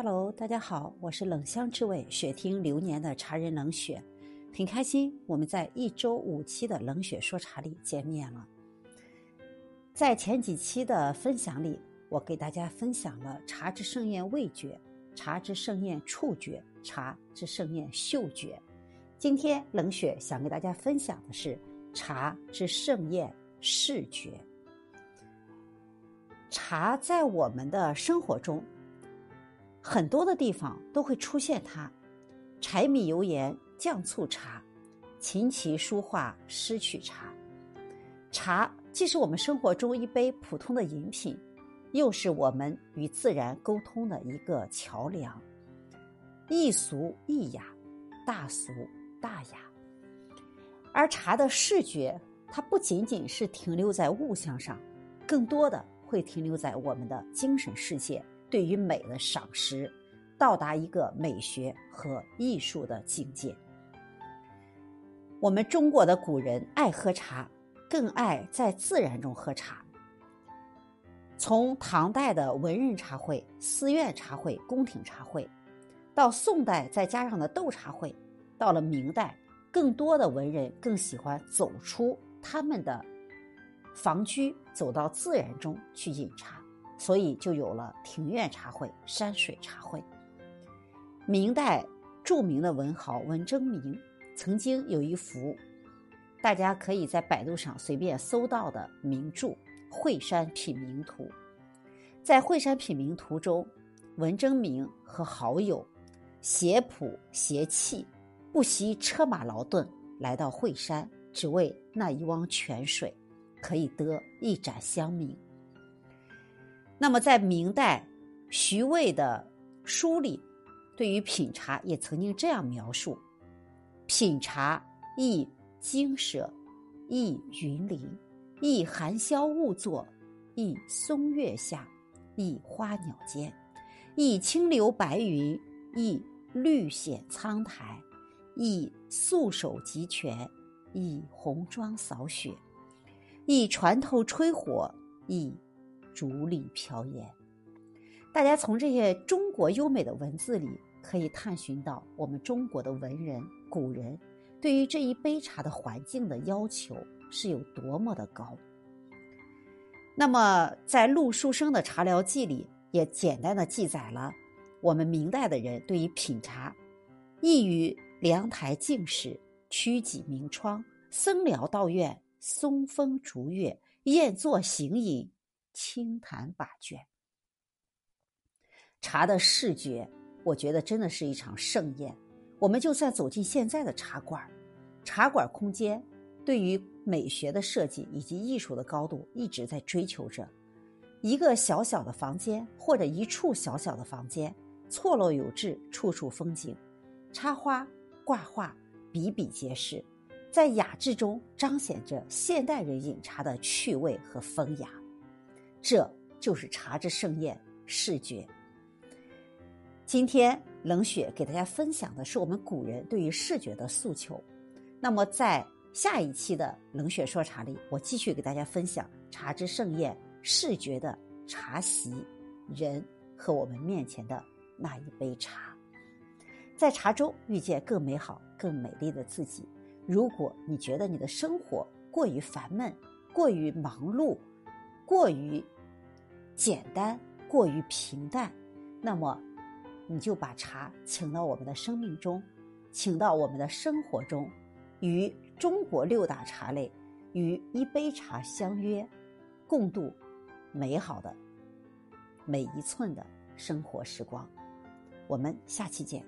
Hello，大家好，我是冷香之味雪听流年的茶人冷雪，很开心我们在一周五期的冷血说茶里见面了。在前几期的分享里，我给大家分享了茶之盛宴味觉、茶之盛宴触觉、茶之盛宴嗅觉。今天冷雪想给大家分享的是茶之盛宴视觉。茶在我们的生活中。很多的地方都会出现它，柴米油盐酱醋茶，琴棋书画诗曲茶。茶既是我们生活中一杯普通的饮品，又是我们与自然沟通的一个桥梁。易俗易雅，大俗大雅。而茶的视觉，它不仅仅是停留在物象上，更多的会停留在我们的精神世界。对于美的赏识，到达一个美学和艺术的境界。我们中国的古人爱喝茶，更爱在自然中喝茶。从唐代的文人茶会、寺院茶会、宫廷茶会，到宋代再加上的斗茶会，到了明代，更多的文人更喜欢走出他们的房居，走到自然中去饮茶。所以就有了庭院茶会、山水茶会。明代著名的文豪文征明曾经有一幅，大家可以在百度上随便搜到的名著《惠山品茗图》。在《惠山品茗图》中，文征明和好友携谱携器，不惜车马劳顿来到惠山，只为那一汪泉水，可以得一盏香茗。那么，在明代，徐渭的书里，对于品茶也曾经这样描述：品茶亦经舍，亦云林，亦寒宵兀坐，亦松月下，亦花鸟间，亦清流白云，亦绿显苍苔，亦素手集泉，亦红妆扫雪，亦船头吹火，亦。竹里飘烟，大家从这些中国优美的文字里，可以探寻到我们中国的文人古人对于这一杯茶的环境的要求是有多么的高。那么，在陆书生的《茶寮记》里，也简单的记载了我们明代的人对于品茶，意于凉台静室，曲几明窗，僧寮道院，松风竹月，宴坐行饮。清谈把卷，茶的视觉，我觉得真的是一场盛宴。我们就算走进现在的茶馆，茶馆空间对于美学的设计以及艺术的高度一直在追求着。一个小小的房间或者一处小小的房间，错落有致，处处风景，插花挂画比比皆是，在雅致中彰显着现代人饮茶的趣味和风雅。这就是茶之盛宴视觉。今天冷雪给大家分享的是我们古人对于视觉的诉求。那么在下一期的冷雪说茶里，我继续给大家分享茶之盛宴视觉的茶席、人和我们面前的那一杯茶，在茶中遇见更美好、更美丽的自己。如果你觉得你的生活过于烦闷、过于忙碌，过于简单，过于平淡，那么你就把茶请到我们的生命中，请到我们的生活中，与中国六大茶类，与一杯茶相约，共度美好的每一寸的生活时光。我们下期见。